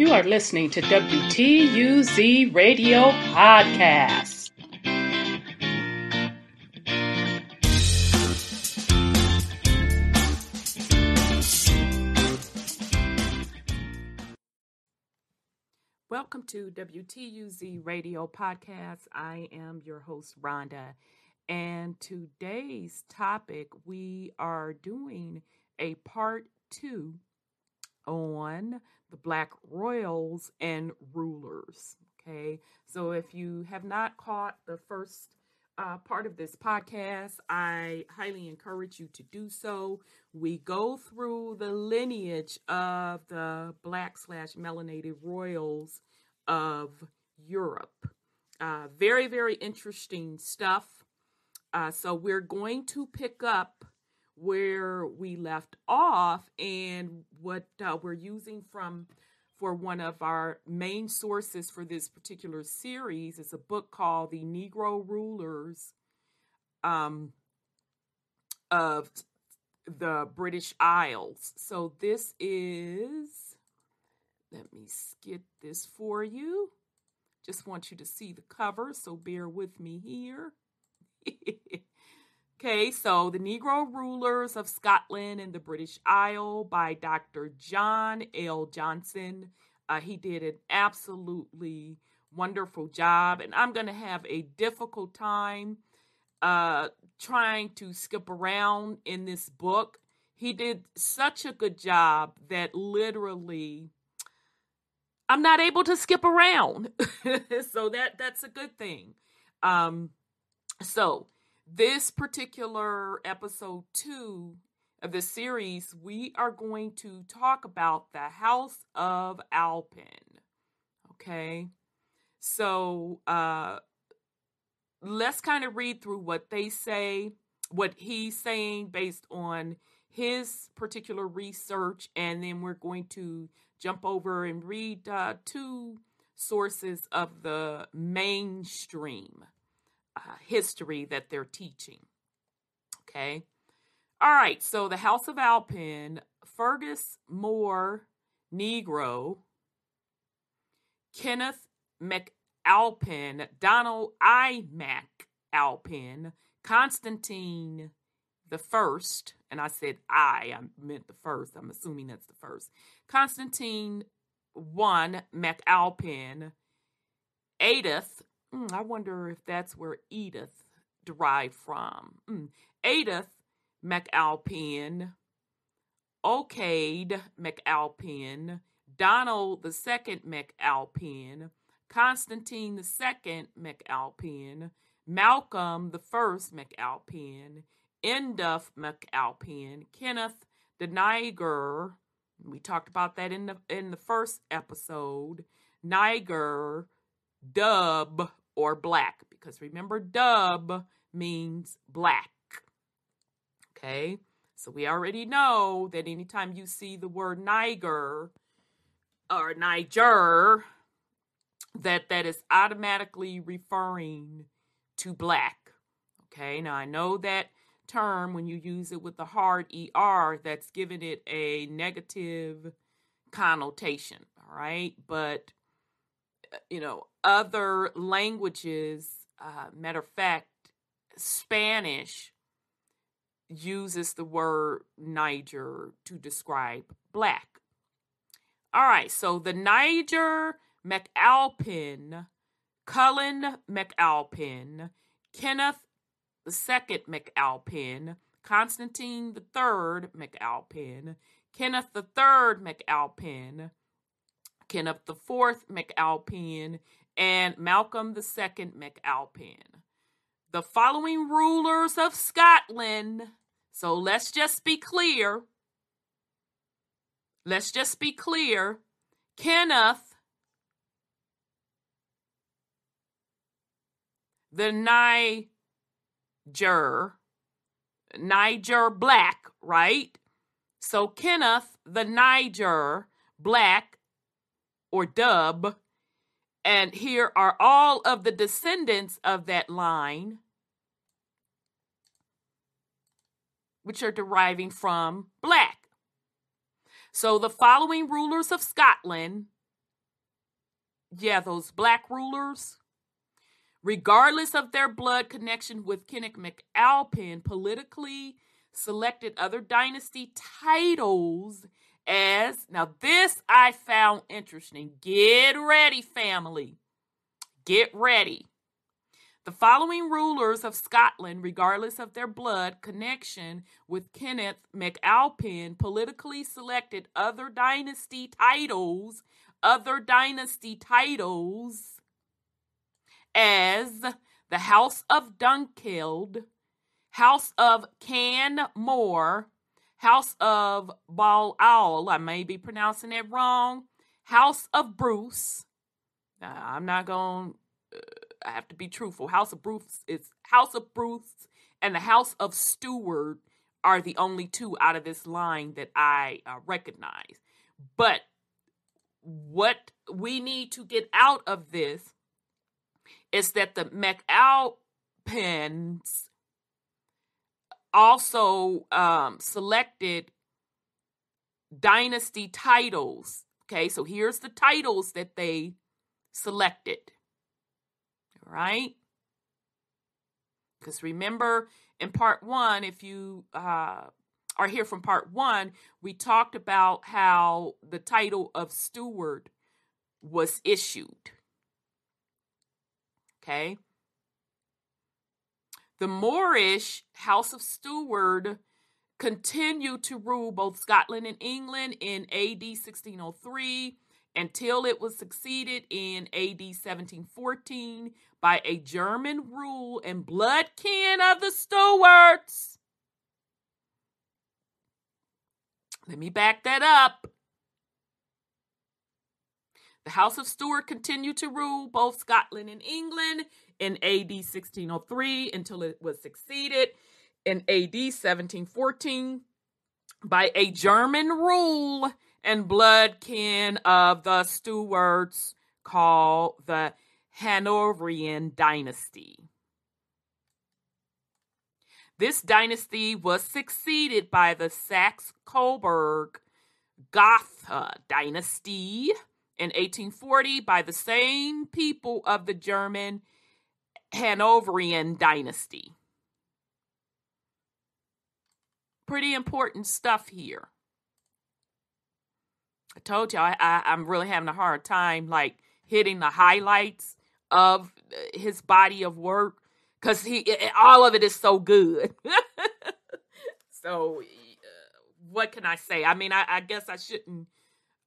You are listening to WTUZ Radio Podcast. Welcome to WTUZ Radio Podcast. I am your host, Rhonda. And today's topic, we are doing a part two on the Black royals and rulers. Okay, so if you have not caught the first uh, part of this podcast, I highly encourage you to do so. We go through the lineage of the black slash melanated royals of Europe. Uh, very, very interesting stuff. Uh, so we're going to pick up where we left off and what uh, we're using from for one of our main sources for this particular series is a book called The Negro Rulers um, of the British Isles. So this is, let me skip this for you. Just want you to see the cover, so bear with me here. Okay, so The Negro Rulers of Scotland and the British Isle by Dr. John L. Johnson. Uh, he did an absolutely wonderful job, and I'm going to have a difficult time uh, trying to skip around in this book. He did such a good job that literally I'm not able to skip around. so that that's a good thing. Um, so this particular episode two of the series, we are going to talk about the House of Alpin. Okay. So uh let's kind of read through what they say, what he's saying based on his particular research, and then we're going to jump over and read uh, two sources of the mainstream uh, history that they're teaching. Okay. All right. So the House of Alpin, Fergus Moore Negro, Kenneth MacAlpin, Donald I. MacAlpin, Constantine the first, and I said I, I meant the first. I'm assuming that's the first. Constantine one MacAlpin, Edith Mm, I wonder if that's where Edith derived from. Mm. Edith MacAlpin, Okade MacAlpin, Donald II MacAlpin, Constantine II MacAlpin, Malcolm I MacAlpin, Enduff MacAlpin, Kenneth the Niger. We talked about that in the in the first episode. Niger, Dub or black because remember dub means black. Okay? So we already know that anytime you see the word Niger or Niger that that is automatically referring to black. Okay? Now I know that term when you use it with the hard er that's giving it a negative connotation, all right? But you know, other languages, uh, matter of fact, Spanish uses the word Niger to describe black. All right, so the Niger MacAlpin, Cullen MacAlpin, Kenneth II MacAlpin, Constantine III MacAlpin, Kenneth III MacAlpin, Kenneth IV MacAlpin, and Malcolm II MacAlpin. The following rulers of Scotland, so let's just be clear. Let's just be clear. Kenneth, the Niger, Niger Black, right? So Kenneth, the Niger Black, or Dub. And here are all of the descendants of that line, which are deriving from black. So the following rulers of Scotland yeah, those black rulers, regardless of their blood connection with Kenneth McAlpin, politically selected other dynasty titles as now this I found interesting. Get ready, family. Get ready. The following rulers of Scotland, regardless of their blood connection with Kenneth MacAlpin, politically selected other dynasty titles, other dynasty titles as the House of Dunkeld, House of Canmore, House of Balliol, I may be pronouncing it wrong, House of Bruce. I'm not going uh, I have to be truthful. House of Bruce is House of Bruce and the House of Stewart are the only two out of this line that I uh, recognize. But what we need to get out of this is that the McAlpins also um, selected dynasty titles. Okay, so here's the titles that they selected. All right? Because remember, in part one, if you uh, are here from part one, we talked about how the title of steward was issued. Okay. The Moorish House of Steward continued to rule both Scotland and England in AD 1603 until it was succeeded in AD 1714 by a German rule and blood kin of the Stuarts. Let me back that up. The House of Stuart continued to rule both Scotland and England in AD 1603 until it was succeeded in AD 1714 by a German rule and blood kin of the Stuarts called the Hanoverian dynasty. This dynasty was succeeded by the Saxe Coburg Gotha dynasty in 1840 by the same people of the German Hanoverian dynasty. Pretty important stuff here. I told you I, I'm really having a hard time like hitting the highlights of his body of work because he all of it is so good. so, uh, what can I say? I mean, I, I guess I shouldn't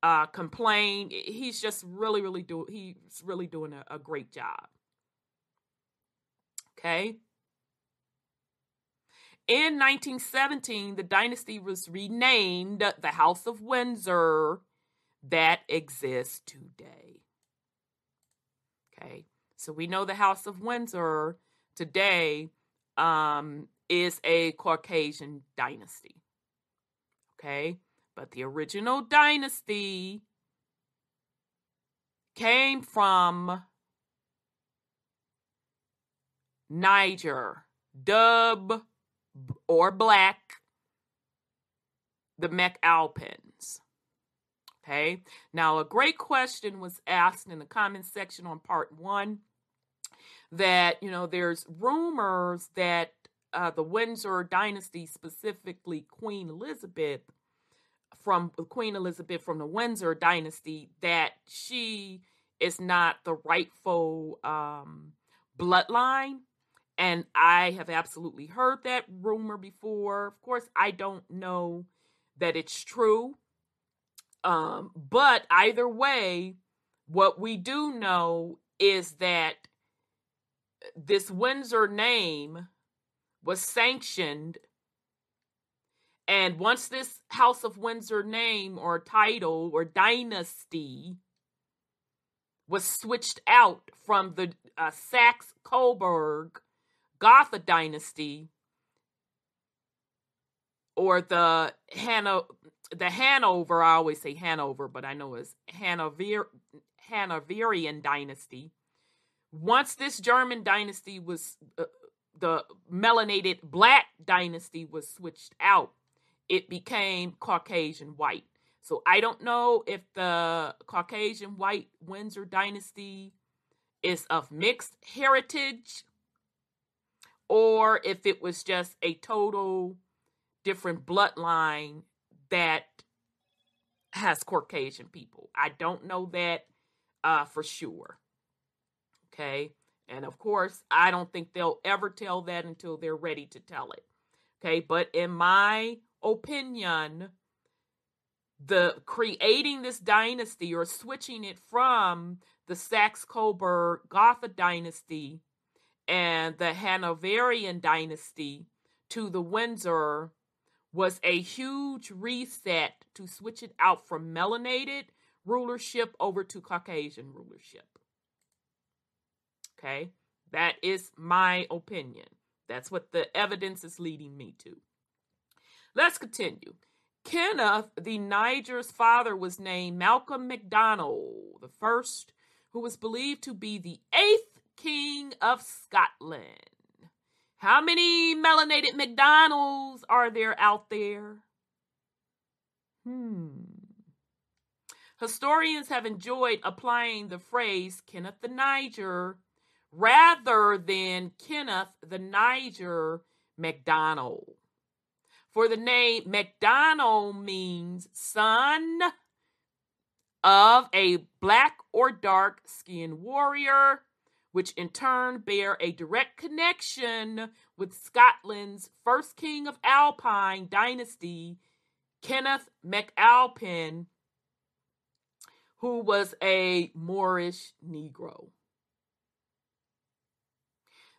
uh, complain. He's just really, really do. He's really doing a, a great job. Okay. In 1917, the dynasty was renamed the House of Windsor that exists today. Okay. So we know the House of Windsor today um, is a Caucasian dynasty. Okay. But the original dynasty came from Niger, Dub, or Black, the MacAlpins. Okay. Now, a great question was asked in the comment section on part one that, you know, there's rumors that uh, the Windsor dynasty, specifically Queen Elizabeth, from Queen Elizabeth from the Windsor dynasty, that she is not the rightful um, bloodline. And I have absolutely heard that rumor before. Of course, I don't know that it's true. Um, but either way, what we do know is that this Windsor name was sanctioned. And once this House of Windsor name or title or dynasty was switched out from the uh, Saxe Coburg Gotha dynasty or the Hano the Hanover, I always say Hanover, but I know it's Hanover Hanoverian dynasty. Once this German dynasty was uh, the melanated black dynasty was switched out, it became Caucasian white. So I don't know if the Caucasian White Windsor dynasty is of mixed heritage or if it was just a total different bloodline that has Caucasian people. I don't know that uh, for sure. Okay. And of course, I don't think they'll ever tell that until they're ready to tell it. Okay. But in my opinion, the creating this dynasty or switching it from the Saxe Coburg Gotha dynasty and the Hanoverian dynasty to the Windsor was a huge reset to switch it out from melanated rulership over to Caucasian rulership. Okay, that is my opinion. That's what the evidence is leading me to. Let's continue. Kenneth, the Niger's father, was named Malcolm MacDonald, the first who was believed to be the eighth king of Scotland. How many melanated McDonald's are there out there? Hmm. Historians have enjoyed applying the phrase Kenneth the Niger rather than Kenneth the Niger MacDonald. For the name MacDonald means son of a black or dark skinned warrior, which in turn bear a direct connection with Scotland's first king of Alpine dynasty, Kenneth MacAlpin, who was a Moorish Negro.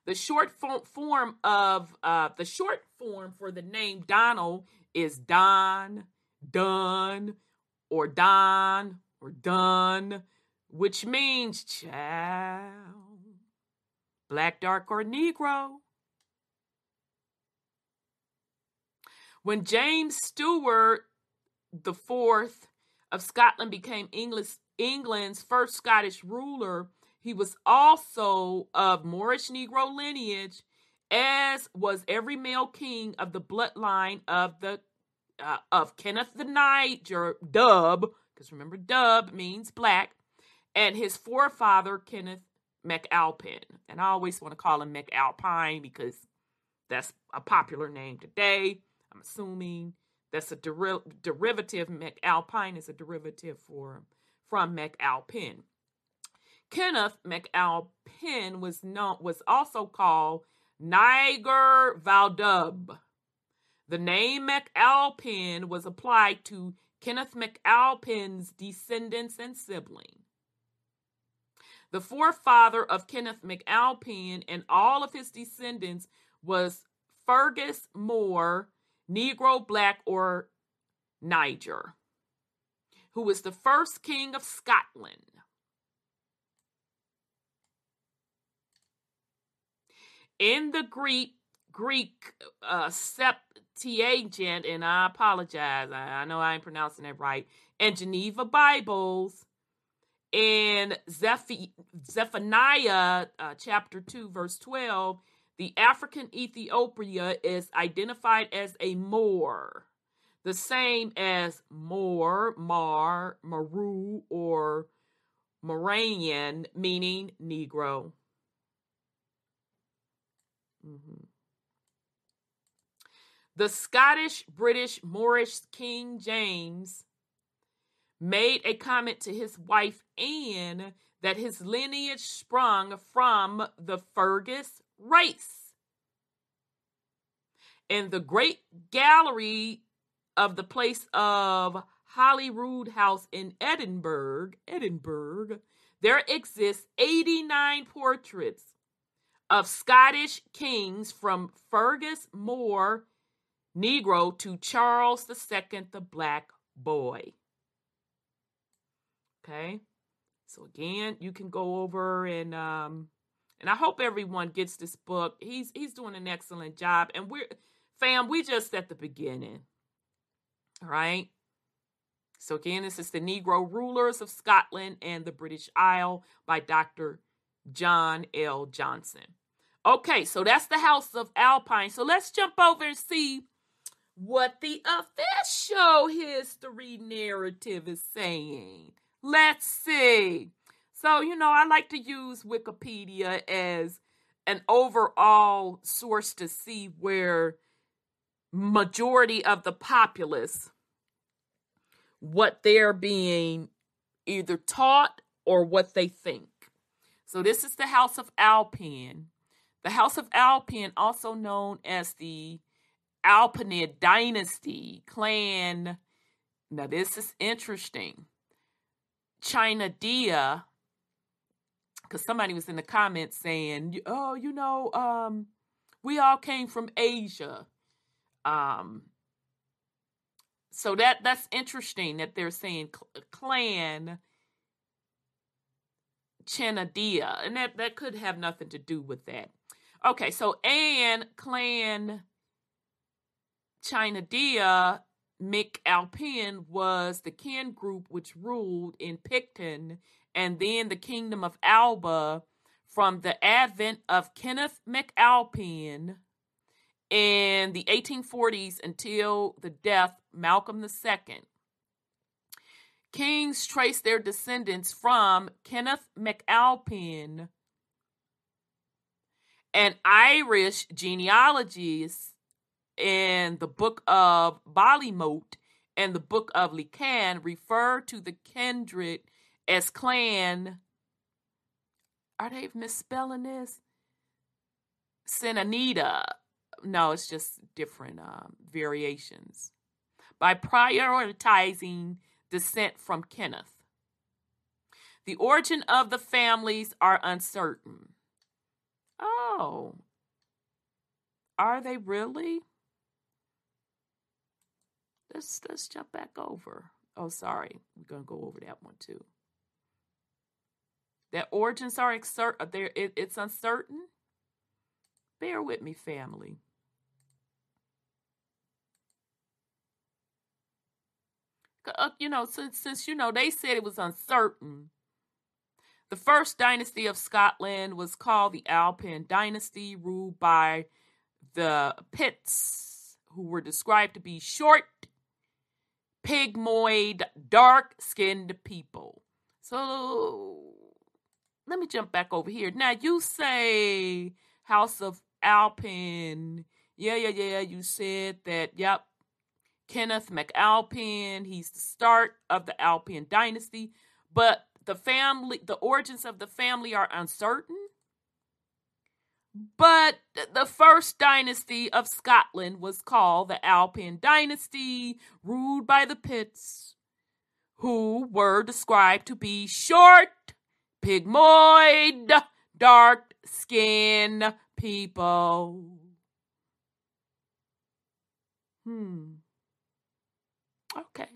The short form of uh, the short form for the name Donald is Don, Dun, or Don, or Dun, which means child, black, dark, or Negro. When James Stewart the fourth of Scotland became English, England's first Scottish ruler, he was also of Moorish Negro lineage, as was every male king of the bloodline of the uh, of Kenneth the Niger Dub, because remember Dub means black, and his forefather Kenneth MacAlpin. And I always want to call him McAlpine because that's a popular name today. I'm assuming that's a deri- derivative. McAlpine is a derivative for from McAlpin. Kenneth McAlpin was known was also called Niger Valdub. The name McAlpin was applied to Kenneth McAlpin's descendants and siblings. The forefather of Kenneth MacAlpin and all of his descendants was Fergus Moore, Negro, Black, or Niger, who was the first king of Scotland. in the Greek Greek uh, Septuagint, and I apologize, I, I know I ain't pronouncing it right, and Geneva Bibles, in Zeph- Zephaniah uh, chapter 2, verse 12, the African Ethiopia is identified as a Moor, the same as Moor, Mar, Maru, or Moranian, meaning Negro. Mm-hmm. The Scottish, British, Moorish King James made a comment to his wife Anne that his lineage sprung from the Fergus race. In the great gallery of the place of Holyrood House in Edinburgh, Edinburgh, there exists 89 portraits of Scottish kings from Fergus Moore, Negro, to Charles II, the Black Boy. Okay, so again, you can go over and um, and I hope everyone gets this book. He's he's doing an excellent job, and we're fam, we just at the beginning. All right. So again, this is the Negro Rulers of Scotland and the British Isle by Dr. John L. Johnson. Okay, so that's the house of Alpine. So let's jump over and see what the official history narrative is saying. Let's see. So, you know, I like to use Wikipedia as an overall source to see where majority of the populace what they're being either taught or what they think. So this is the House of Alpin. The House of Alpin, also known as the Alpinid dynasty clan. Now this is interesting. China Dia, because somebody was in the comments saying, "Oh, you know, um, we all came from Asia." Um, so that that's interesting that they're saying clan Chanadia, and that that could have nothing to do with that. Okay, so and clan Chanadia McAlpin was the kin group which ruled in Picton and then the kingdom of Alba from the advent of Kenneth McAlpin in the 1840s until the death Malcolm II. Kings trace their descendants from Kenneth McAlpin, an Irish genealogist in the book of Ballymote and the book of Lecan refer to the kindred as clan. Are they misspelling this? Senanita no, it's just different um, variations. By prioritizing descent from Kenneth. The origin of the families are uncertain. Oh, are they really? Let's let's jump back over. Oh, sorry, we're gonna go over that one too. That origins are exert. There, it, it's uncertain. Bear with me, family. Uh, you know, since since you know they said it was uncertain. The first dynasty of Scotland was called the Alpin dynasty, ruled by the Pitts, who were described to be short, pygmoid, dark-skinned people. So let me jump back over here. Now you say House of Alpin. Yeah, yeah, yeah. You said that. Yep, Kenneth McAlpin. He's the start of the Alpin dynasty, but the family, the origins of the family are uncertain. But the first dynasty of Scotland was called the Alpin dynasty, ruled by the Pitts, who were described to be short, pygmoid, dark skinned people. Hmm. Okay.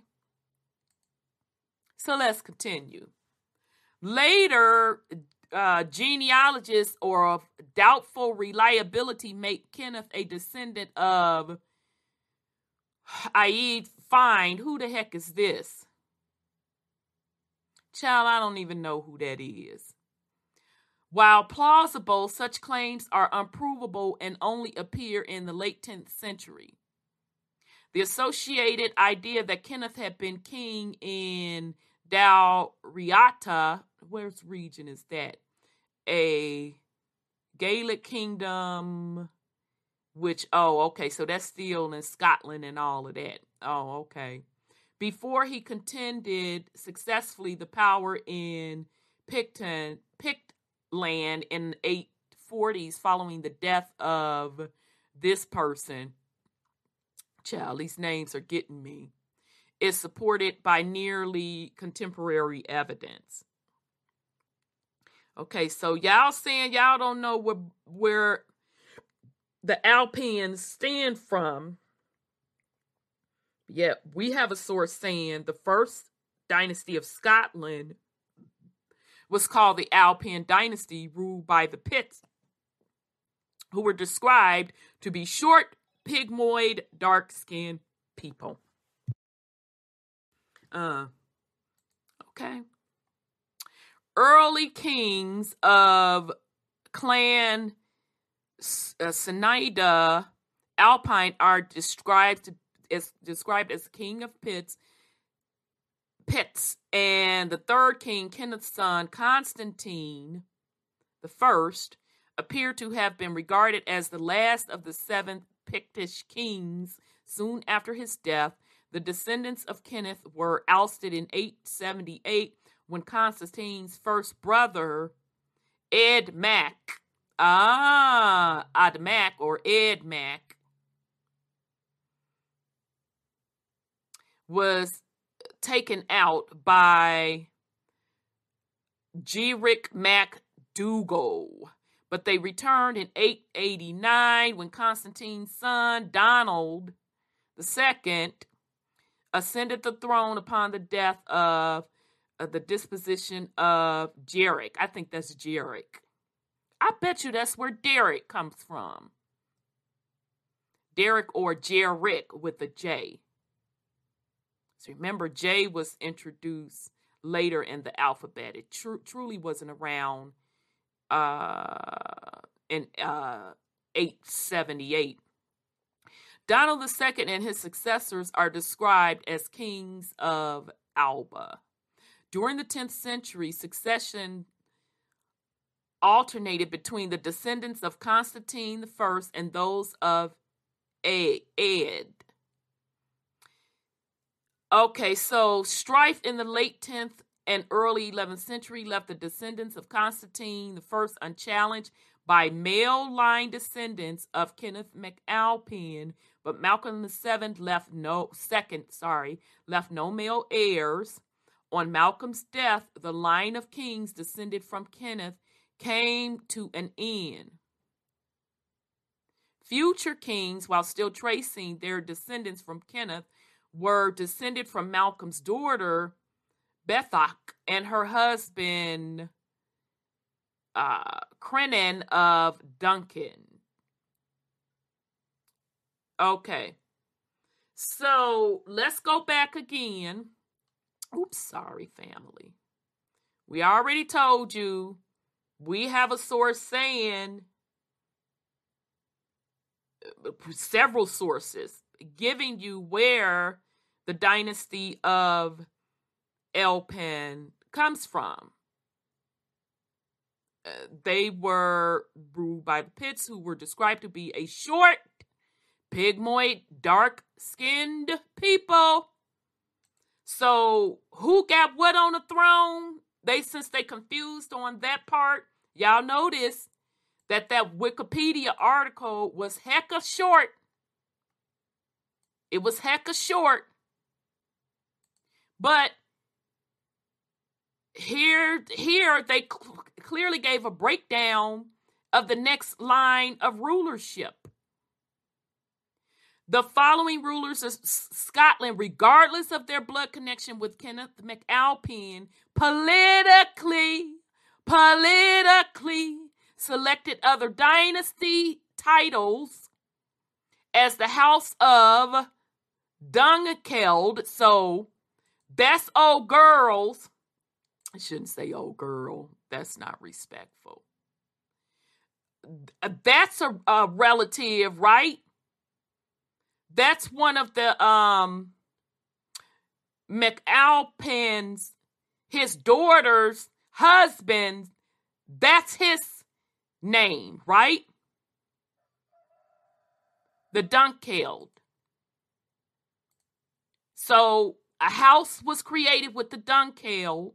So let's continue. Later, uh, genealogists or of doubtful reliability make Kenneth a descendant of Aid Find. Who the heck is this? Child, I don't even know who that is. While plausible, such claims are unprovable and only appear in the late 10th century. The associated idea that Kenneth had been king in Dalriata, where's region is that? A Gaelic kingdom, which, oh, okay, so that's still in Scotland and all of that. Oh, okay. Before he contended successfully the power in Picton, Pictland in the 840s following the death of this person child, these names are getting me, is supported by nearly contemporary evidence. Okay, so y'all saying y'all don't know where where the Alpines stand from. Yet we have a source saying the first dynasty of Scotland was called the Alpine dynasty, ruled by the Pitts, who were described to be short, pygmoid, dark skinned people. Uh, okay. Early kings of clan uh, Sinida Alpine are described is described as king of Pits. Pits, and the third king, Kenneth's son, Constantine the first, appear to have been regarded as the last of the seven Pictish kings. Soon after his death, the descendants of Kenneth were ousted in 878 when Constantine's first brother, Ed Mac, ah, Admac or Ed Mac, was taken out by Geric Mac Dougal. But they returned in 889 when Constantine's son, Donald II, ascended the throne upon the death of uh, the disposition of Jeric. I think that's Jeric. I bet you that's where Derek comes from. Derek or Jeric with a J. So remember, J was introduced later in the alphabet. It tr- truly wasn't around uh, in uh, 878. Donald II and his successors are described as kings of Alba. During the 10th century, succession alternated between the descendants of Constantine I and those of Ed. Okay, so strife in the late 10th and early 11th century left the descendants of Constantine I unchallenged by male line descendants of Kenneth MacAlpine, but Malcolm VII left no second, sorry, left no male heirs. On Malcolm's death, the line of kings descended from Kenneth came to an end. Future kings, while still tracing their descendants from Kenneth, were descended from Malcolm's daughter, Bethach, and her husband, uh, of Duncan. Okay. So let's go back again. Oops, sorry, family. We already told you we have a source saying uh, several sources giving you where the dynasty of Elpin comes from. Uh, they were ruled by the Pits, who were described to be a short, pygmoid, dark skinned people. So, who got what on the throne? They, since they confused on that part, y'all notice that that Wikipedia article was hecka short. It was hecka short. But here, here they cl- clearly gave a breakdown of the next line of rulership. The following rulers of Scotland, regardless of their blood connection with Kenneth MacAlpine, politically, politically selected other dynasty titles as the House of Dunkeld. So best old girls. I shouldn't say oh, girl. That's not respectful. That's a, a relative, right? That's one of the um MacAlpin's his daughter's husband. That's his name, right? The Dunkeld. So a house was created with the Dunkeld.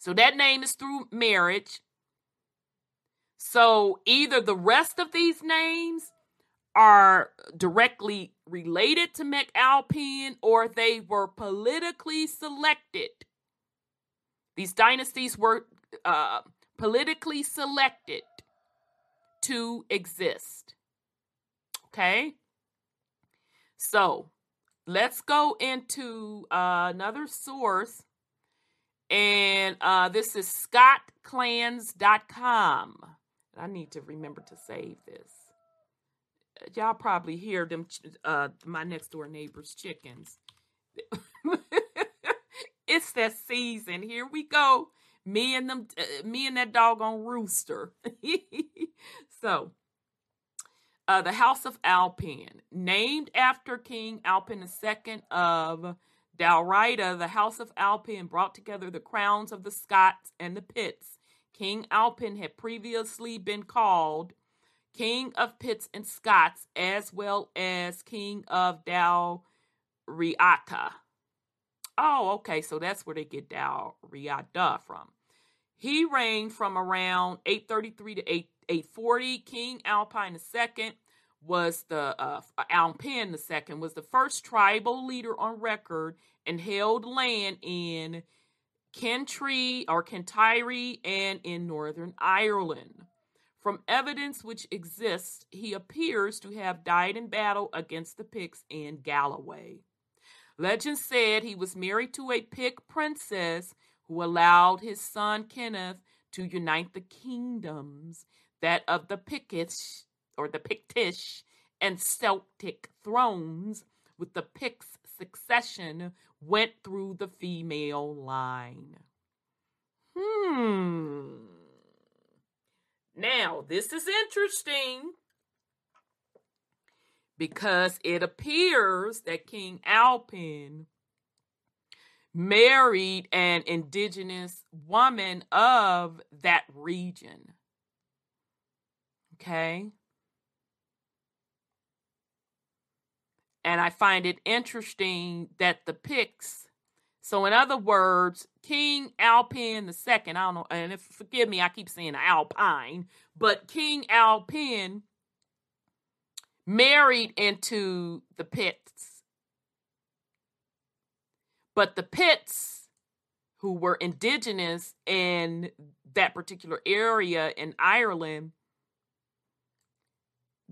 So that name is through marriage. So either the rest of these names are directly related to MacAlpine or they were politically selected. These dynasties were uh, politically selected to exist. Okay? So let's go into uh, another source. And uh, this is scotclans.com. I need to remember to save this. Y'all probably hear them uh my next door neighbor's chickens. It's that season. Here we go. Me and them uh, me and that doggone rooster. So uh, the House of Alpin, named after King Alpin II of Dalriada, the House of Alpin brought together the crowns of the Scots and the Picts. King Alpin had previously been called King of Picts and Scots, as well as King of Dalriata. Oh, okay, so that's where they get Dalriada from. He reigned from around 833 to 8, 840. King Alpine II was the uh, Alpin II was the first tribal leader on record and held land in Kentry or Kintyre and in Northern Ireland. From evidence which exists, he appears to have died in battle against the Picts in Galloway. Legend said he was married to a Pict princess who allowed his son Kenneth to unite the kingdoms, that of the Pictish or the Pictish and Celtic thrones, with the Picts succession went through the female line. Hmm. Now, this is interesting because it appears that King Alpin married an indigenous woman of that region. Okay. And I find it interesting that the Picts, so in other words, King Alpin the second, I don't know, and if forgive me, I keep saying Alpine, but King Alpin married into the Picts. But the Picts, who were indigenous in that particular area in Ireland,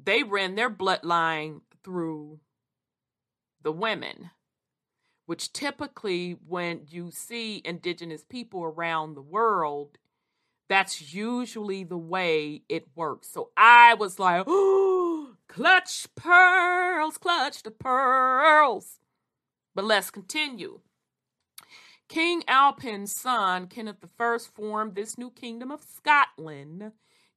they ran their bloodline through the women, which typically, when you see indigenous people around the world, that's usually the way it works. So I was like, oh, clutch pearls, clutch the pearls. But let's continue. King Alpin's son, Kenneth I, formed this new kingdom of Scotland.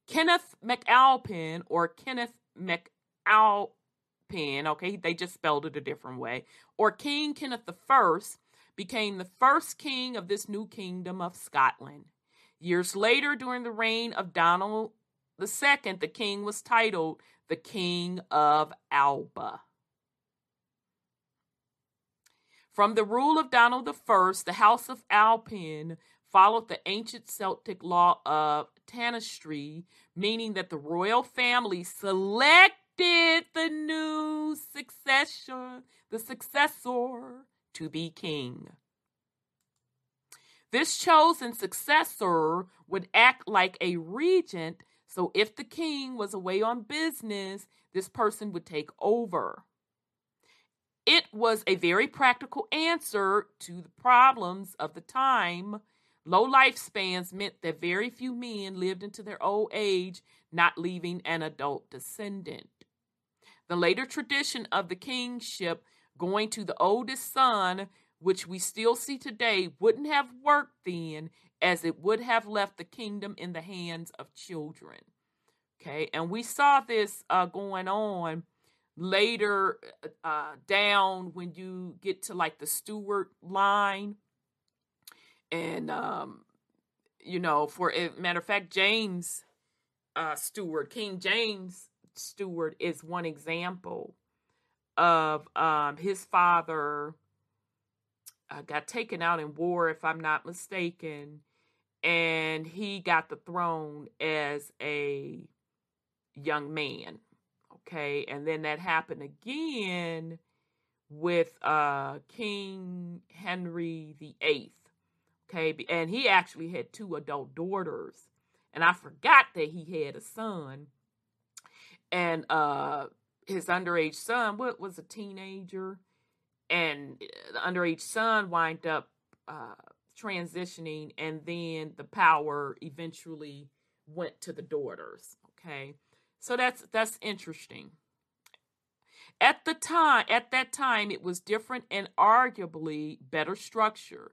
Kenneth MacAlpin, or Kenneth MacAlpin, okay, they just spelled it a different way, or King Kenneth I, became the first king of this new kingdom of Scotland. Years later, during the reign of Donald II, the king was titled the King of Alba. From the rule of Donald I, the House of Alpin followed the ancient Celtic law of Tanistry, meaning that the royal family selected the new successor, the successor to be king. This chosen successor would act like a regent, so if the king was away on business, this person would take over. It was a very practical answer to the problems of the time. Low lifespans meant that very few men lived into their old age, not leaving an adult descendant. The later tradition of the kingship going to the oldest son, which we still see today, wouldn't have worked then, as it would have left the kingdom in the hands of children. Okay, and we saw this uh, going on later uh, down when you get to like the Stuart line. And, um, you know, for a matter of fact, James uh, Stuart, King James Stuart is one example of um, his father uh, got taken out in war, if I'm not mistaken, and he got the throne as a young man Okay, and then that happened again with uh King Henry the Eighth. Okay, and he actually had two adult daughters, and I forgot that he had a son, and uh his underage son what was a teenager, and uh, the underage son wind up uh transitioning, and then the power eventually went to the daughters. Okay. So that's that's interesting. At the time, at that time, it was different and arguably better structure.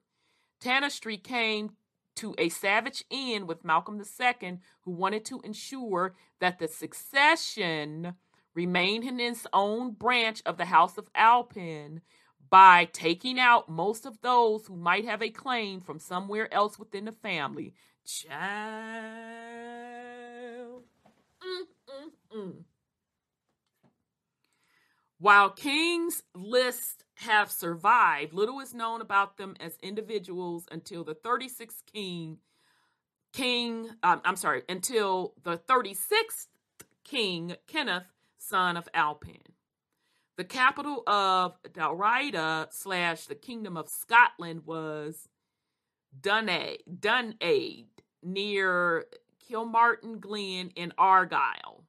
Tanistry came to a savage end with Malcolm II, who wanted to ensure that the succession remained in its own branch of the House of Alpin by taking out most of those who might have a claim from somewhere else within the family. Child. Mm-mm-mm. While King's lists have survived, little is known about them as individuals until the 36th king, king, um, I'm sorry, until the 36th king, Kenneth, son of Alpin. The capital of Dalriada slash the Kingdom of Scotland was Dunadd near Kilmartin Glen in Argyll.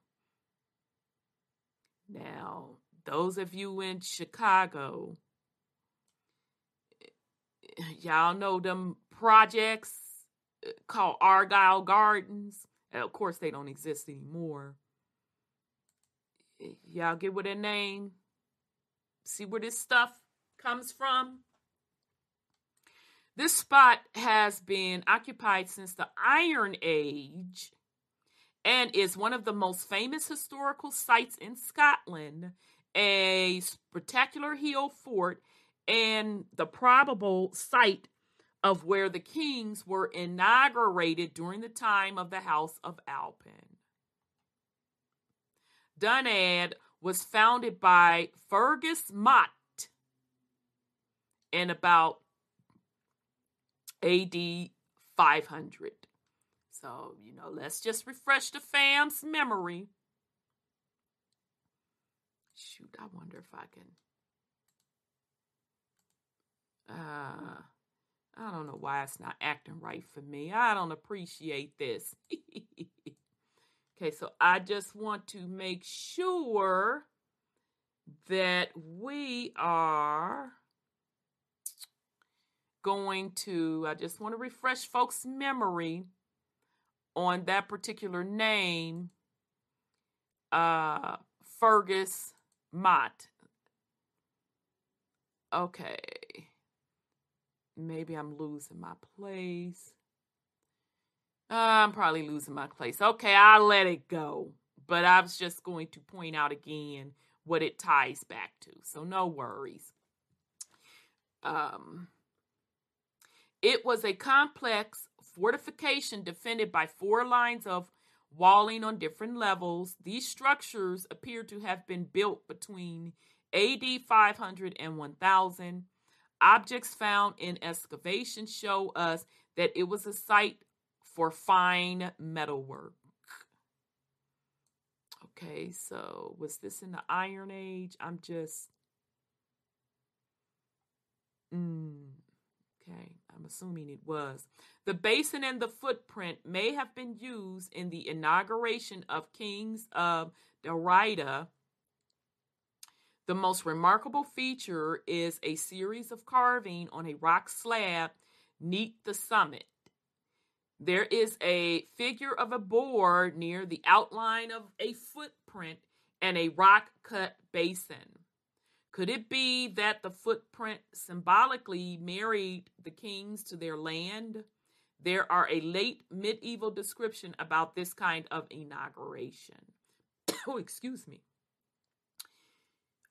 Now, those of you in Chicago, y'all know them projects uh, called Argyle Gardens. Of course, they don't exist anymore. Y'all get what a name? See where this stuff comes from? This spot has been occupied since the Iron Age and is one of the most famous historical sites in Scotland a spectacular hill fort and the probable site of where the kings were inaugurated during the time of the House of Alpin. Dunadd was founded by Fergus Mott in about AD 500. So, you know, let's just refresh the fam's memory shoot, I wonder if I can. Uh, I don't know why it's not acting right for me. I don't appreciate this. okay, so I just want to make sure that we are going to, I just want to refresh folks' memory on that particular name, uh, Fergus Mott. Okay. Maybe I'm losing my place. I'm probably losing my place. Okay, I'll let it go. But I was just going to point out again what it ties back to. So no worries. Um, it was a complex fortification defended by four lines of walling on different levels. These structures appear to have been built between AD 500 and 1000. Objects found in excavation show us that it was a site for fine metalwork. Okay, so was this in the Iron Age? I'm just. Mm, okay, I'm assuming it was. The basin and the footprint may have been used in the inauguration of kings of Dalriada. The most remarkable feature is a series of carving on a rock slab neath the summit. There is a figure of a boar near the outline of a footprint and a rock cut basin. Could it be that the footprint symbolically married the kings to their land? There are a late medieval description about this kind of inauguration. oh, excuse me.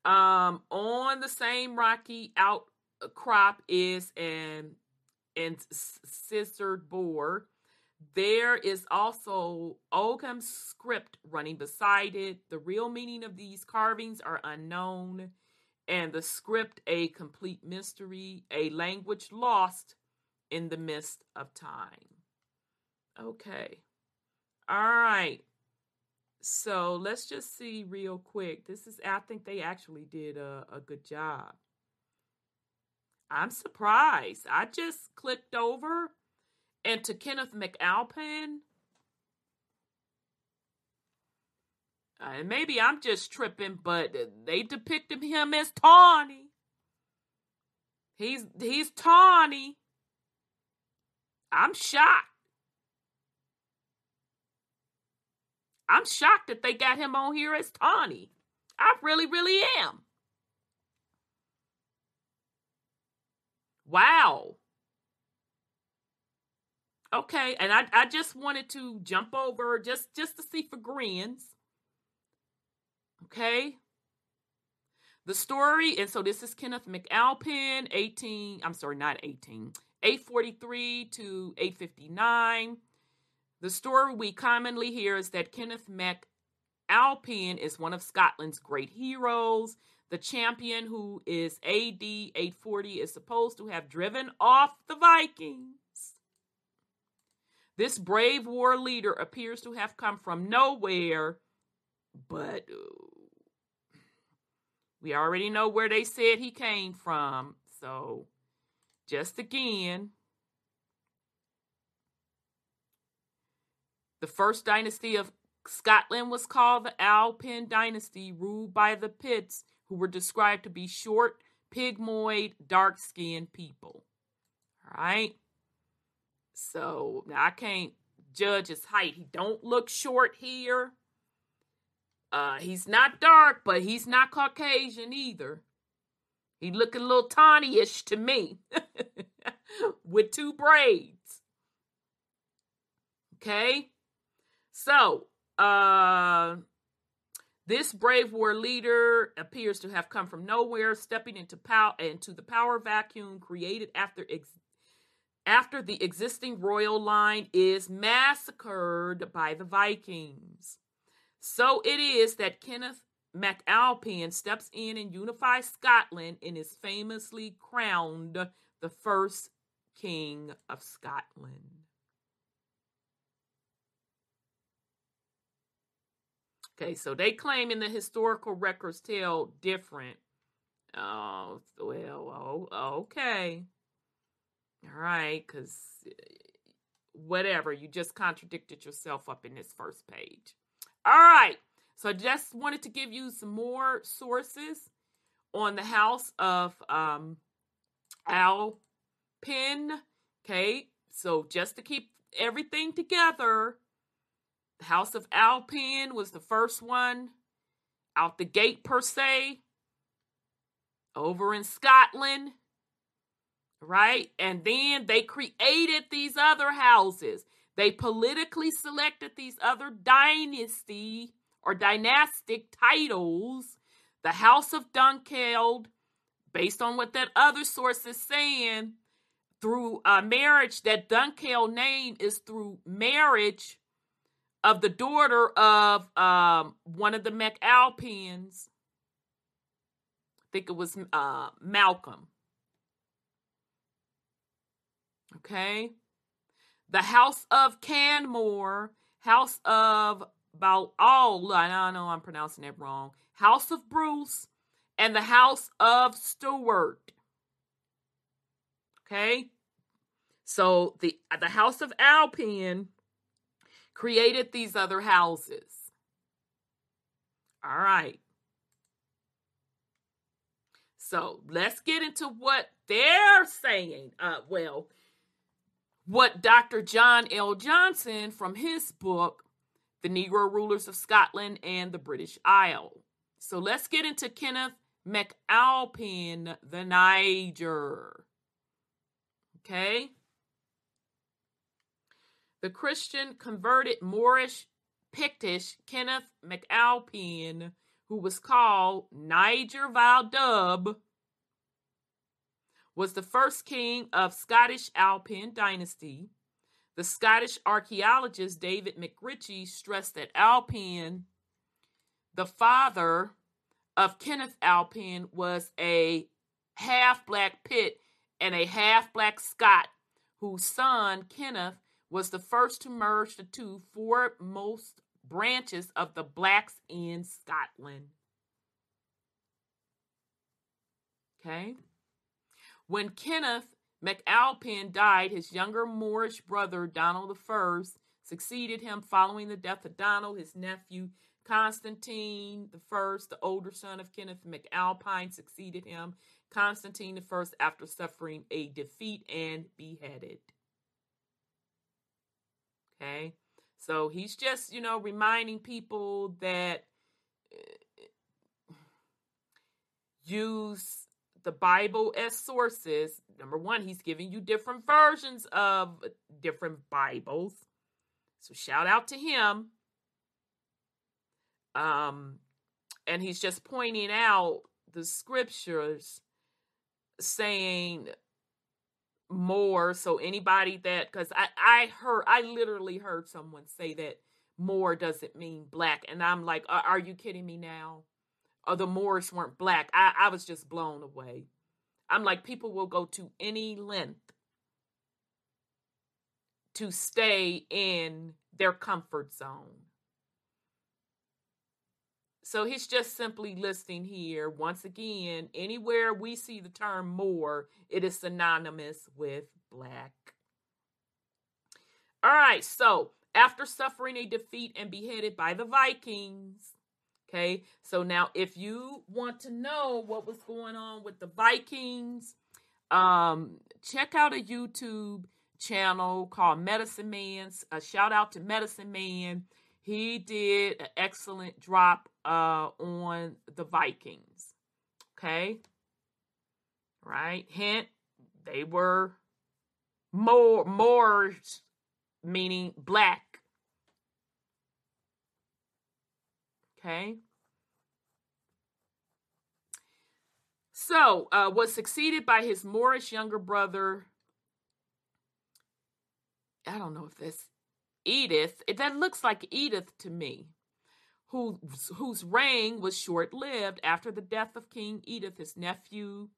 Um, on the same rocky outcrop is an and scissored board. There is also Ogham script running beside it. The real meaning of these carvings are unknown, and the script a complete mystery, a language lost in the midst of time. Okay. All right. So let's just see real quick. This is, I think they actually did a, a good job. I'm surprised. I just clicked over and to Kenneth MacAlpin. Uh, and maybe I'm just tripping, but they depicted him as tawny. He's he's tawny. I'm shocked. I'm shocked that they got him on here as Tawny. I really, really am. Wow. Okay, and I, I just wanted to jump over just just to see for grins. Okay. The story, and so this is Kenneth McAlpin, 18, I'm sorry, not 18, 843 to 859. The story we commonly hear is that Kenneth MacAlpin is one of Scotland's great heroes. The champion, who is AD 840, is supposed to have driven off the Vikings. This brave war leader appears to have come from nowhere, but uh, we already know where they said he came from. So, just again, the first dynasty of Scotland was called the Alpin dynasty, ruled by the Picts, who were described to be short, pygmoid, dark skinned people. All right. So now I can't judge his height. He don't look short here. Uh, he's not dark, but he's not Caucasian either. He looking a little tawny-ish to me, with two braids. Okay, so uh, this brave war leader appears to have come from nowhere, stepping into power into the power vacuum created after ex- after the existing royal line is massacred by the Vikings. So it is that Kenneth MacAlpin steps in and unifies Scotland and is famously crowned the first king of Scotland. Okay, so they claim in the historical records tell different. Oh, well, oh, okay. All right, because eh, whatever, you just contradicted yourself up in this first page. All right, so I just wanted to give you some more sources on the house of um, Al Penn. Okay, so just to keep everything together, the house of Alpin was the first one out the gate, per se, over in Scotland right? And then they created these other houses. They politically selected these other dynasty or dynastic titles. The House of Dunkeld, based on what that other source is saying, through a marriage, that Dunkeld name is through marriage of the daughter of um, one of the MacAlpins. I think it was uh, Malcolm. Okay. The House of Canmore, House of oh, I know I'm pronouncing it wrong. House of Bruce and the House of Stuart. Okay? So the the House of Alpin created these other houses. All right. So let's get into what they're saying. Uh, well, what Dr. John L. Johnson from his book, The Negro Rulers of Scotland and the British Isle. So let's get into Kenneth MacAlpin, the Niger. Okay? The Christian converted Moorish Pictish Kenneth MacAlpin, who was called Niger Valdub, was the first king of Scottish Alpine dynasty. The Scottish archaeologist David MacRitchie stressed that Alpin, the father of Kenneth Alpin, was a half black Pict and a half black Scot, whose son Kenneth was the first to merge the two foremost branches of the blacks in Scotland. Okay. When Kenneth MacAlpin died, his younger Moorish brother Donald I succeeded him following the death of Donald. His nephew Constantine I, the older son of Kenneth MacAlpin, succeeded him. Constantine I, after suffering a defeat and beheaded. Okay, so he's just, you know, reminding people that uh, use the Bible as sources, number one, he's giving you different versions of different Bibles. So shout out to him. Um, and he's just pointing out the scriptures saying more so anybody that because I, I heard i literally heard someone say that more doesn't mean black and i'm like are, you kidding me now or the moors weren't black I, I was just blown away i'm like people will go to any length to stay in their comfort zone so he's just simply listing here, once again, anywhere we see the term more, it is synonymous with black. All right, so after suffering a defeat and beheaded by the Vikings, okay, so now if you want to know what was going on with the Vikings, um, check out a YouTube channel called Medicine Man. A shout out to Medicine Man he did an excellent drop uh, on the Vikings. Okay. Right. Hint, they were more, more meaning black. Okay. So, uh, was succeeded by his Moorish younger brother. I don't know if this Edith, that looks like Edith to me, who, whose reign was short lived after the death of King Edith, his nephew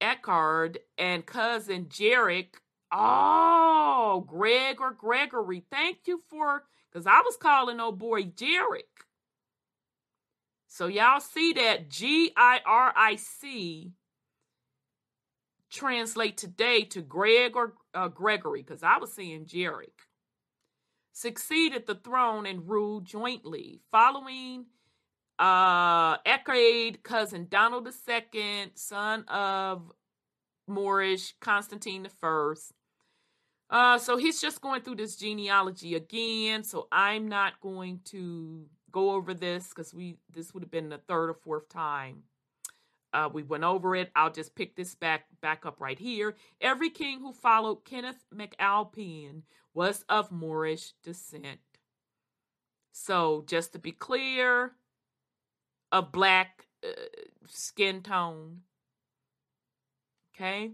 Eckard and cousin Jarek. Oh, Greg or Gregory. Thank you for, because I was calling old boy Jarek. So y'all see that G I R I C translate today to Greg or uh, Gregory, because I was seeing Jarek succeeded the throne and ruled jointly. Following uh cousin Donald II, son of Moorish Constantine I. Uh, so he's just going through this genealogy again. So I'm not going to go over this because we this would have been the third or fourth time uh, we went over it. I'll just pick this back back up right here. Every king who followed Kenneth MacAlpine was of Moorish descent. So, just to be clear, of black uh, skin tone. Okay?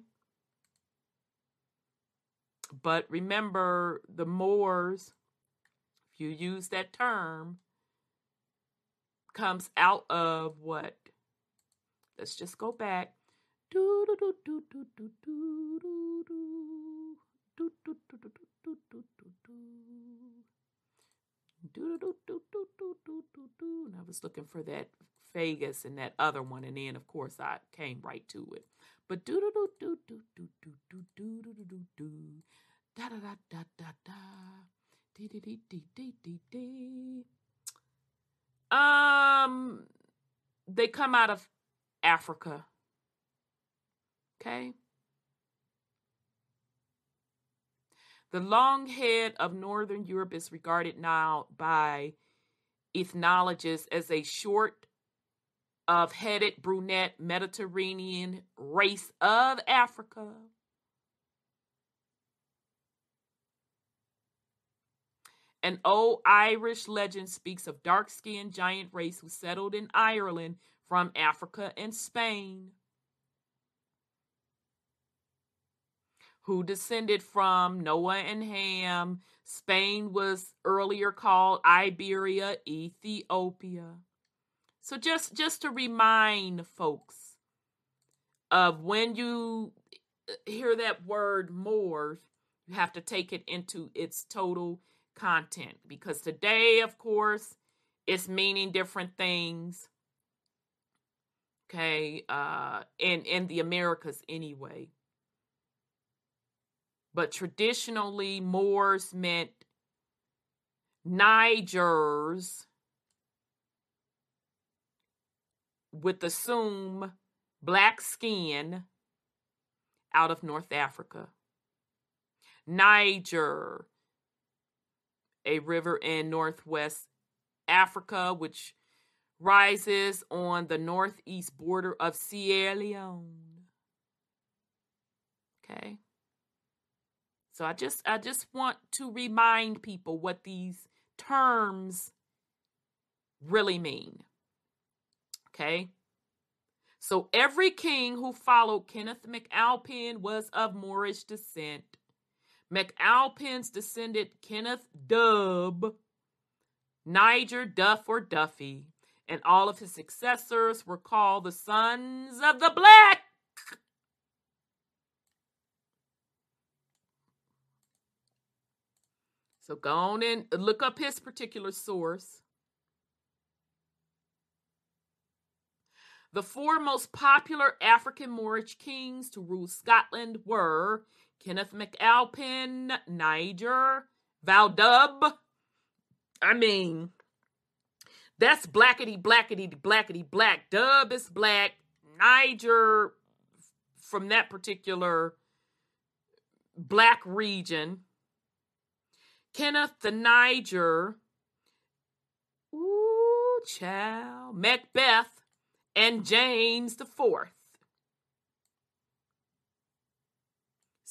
But remember, the Moors, if you use that term, comes out of what? Let's just go back. And I was looking for that Vegas and that other one, and then of course I came right to it. But do do do do do do do do do do do do da da da da da da dee dee dee dee dee dee dee. Um, they come out of Africa. Okay. The long head of Northern Europe is regarded now by ethnologists as a short of headed brunette Mediterranean race of Africa. An old Irish legend speaks of dark skinned giant race who settled in Ireland from Africa and Spain. who descended from Noah and Ham. Spain was earlier called Iberia, Ethiopia. So just just to remind folks of when you uh, hear that word more, you have to take it into its total content because today, of course, it's meaning different things. Okay, uh, in in the Americas anyway but traditionally Moors meant Nigers with the assume black skin out of North Africa. Niger, a river in northwest Africa, which rises on the northeast border of Sierra Leone. Okay. So I just I just want to remind people what these terms really mean. Okay. So every king who followed Kenneth MacAlpin was of Moorish descent. MacAlpin's descendant Kenneth Dub, Niger Duff or Duffy, and all of his successors were called the Sons of the Black. So go on and look up his particular source. The four most popular African Moorish kings to rule Scotland were Kenneth MacAlpin, Niger, Valdub. I mean, that's blackety, blackety, blackety, black. Dub is black. Niger, from that particular black region. Kenneth the Niger. Ooh, child. Macbeth and James the Fourth.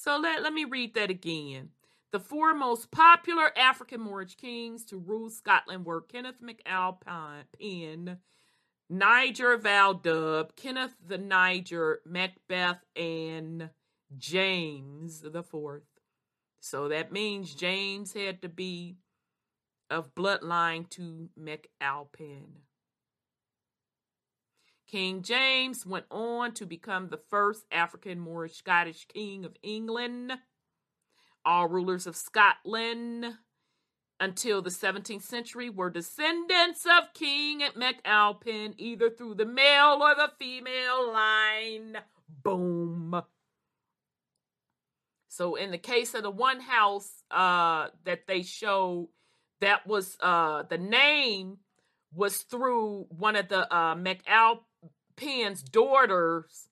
So let, let me read that again. The four most popular African Moorish kings to rule Scotland were Kenneth MacAlpin, Niger Valdub, Kenneth the Niger, Macbeth, and James the Fourth. So that means James had to be of bloodline to MacAlpin. King James went on to become the first African Moorish Scottish king of England. All rulers of Scotland until the 17th century were descendants of King MacAlpin, either through the male or the female line. Boom. So, in the case of the one house uh, that they show, that was uh, the name was through one of the uh, MacAlpin Pen's daughters,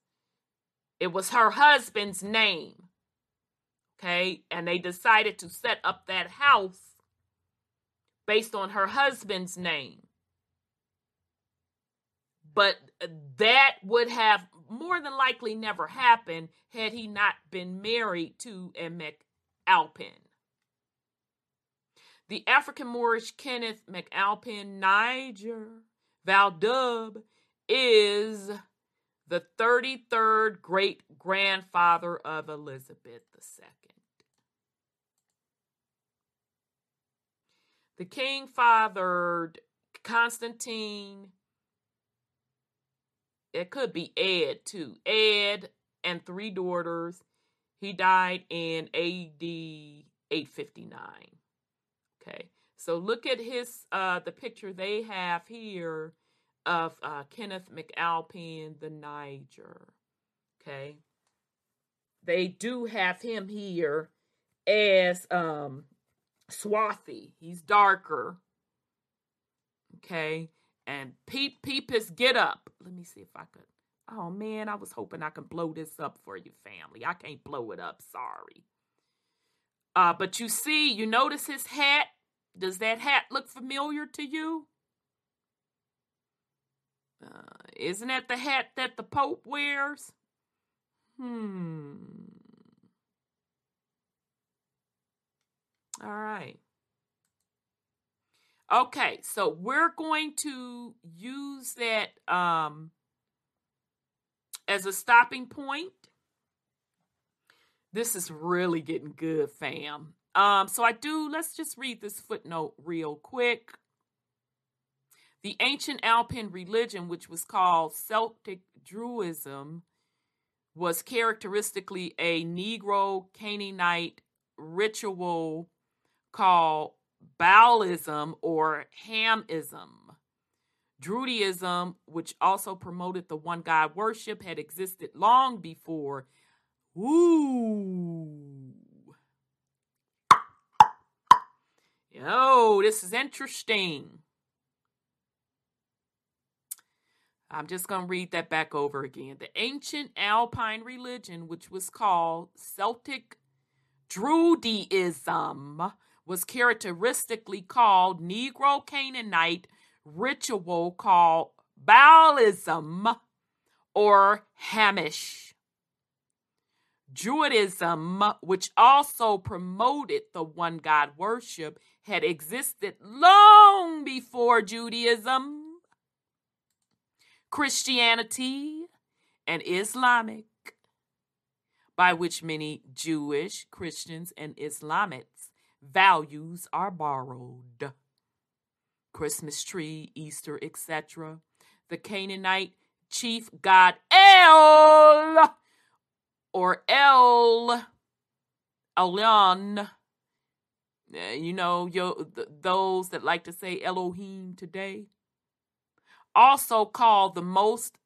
it was her husband's name. Okay. And they decided to set up that house based on her husband's name. But that would have more than likely never happened had he not been married to a MacAlpin. The African Moorish Kenneth McAlpin Niger Valdub is the 33rd great grandfather of Elizabeth II. The king fathered Constantine. It could be Ed too. Ed and three daughters. He died in AD 859. Okay. So look at his uh the picture they have here of uh, Kenneth McAlpin, the Niger. Okay. They do have him here as um. He's darker. Okay. And peep peep his get up. Let me see if I could. Oh man, I was hoping I could blow this up for you, family. I can't blow it up. Sorry. Uh, but you see, you notice his hat. Does that hat look familiar to you? Uh, isn't that the hat that the Pope wears? Hmm. All right. Okay, so we're going to use that um, as a stopping point. This is really getting good, fam. Um, so I do, let's just read this footnote real quick. The ancient Alpine religion, which was called Celtic Druidism, was characteristically a Negro Canaanite ritual called Baalism or Hamism. Druidism, which also promoted the one God worship, had existed long before. Ooh. Yo, this is interesting. I'm just going to read that back over again. The ancient Alpine religion, which was called Celtic Druidism, was characteristically called Negro Canaanite ritual called Baalism or Hamism. Druidism, which also promoted the one God worship, had existed long before Judaism Christianity, and Islamic, by which many Jewish, Christians, and Islamics values are borrowed. Christmas tree, Easter, etc. The Canaanite chief god El or El Elyon. Eh, you know, yo, those that like to say Elohim today, also called the Most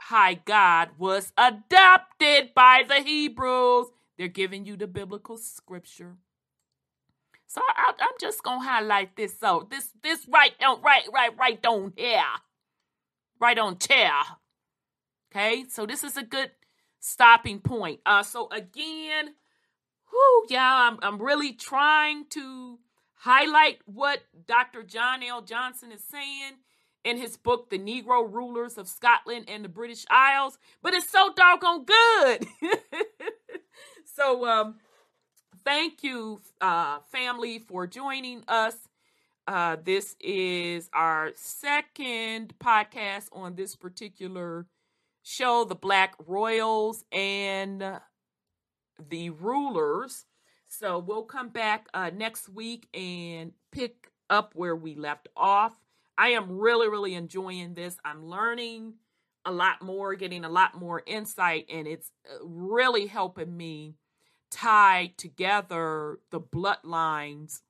High God, was adopted by the Hebrews. They're giving you the biblical scripture. So I, am just gonna highlight this. So this this right on right right right on here, right on chair. Okay, so this is a good stopping point. Uh, so again, whoo, yeah, I'm I'm really trying to highlight what Dr. John L. Johnson is saying in his book, The Negro Rulers of Scotland and the British Isles, but it's so doggone good. so um thank you, uh, family, for joining us. Uh, this is our second podcast on this particular show, The Black Royals and the Rulers. So we'll come back uh, next week and pick up where we left off. I am really, really enjoying this. I'm learning a lot more, getting a lot more insight, and it's uh, really helping me tie together the bloodlines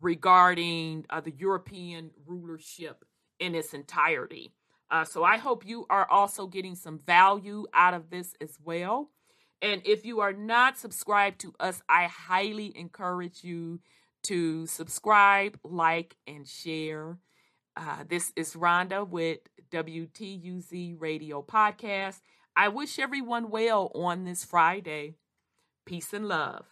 regarding uh, the European rulership in its entirety. Uh, so I hope you are also getting some value out of this as well. And if you are not subscribed to us, I highly encourage you to subscribe, like, and share. Uh, this is Rhonda with WTUZ Radio Podcast. I wish everyone well on this Friday. Peace and love.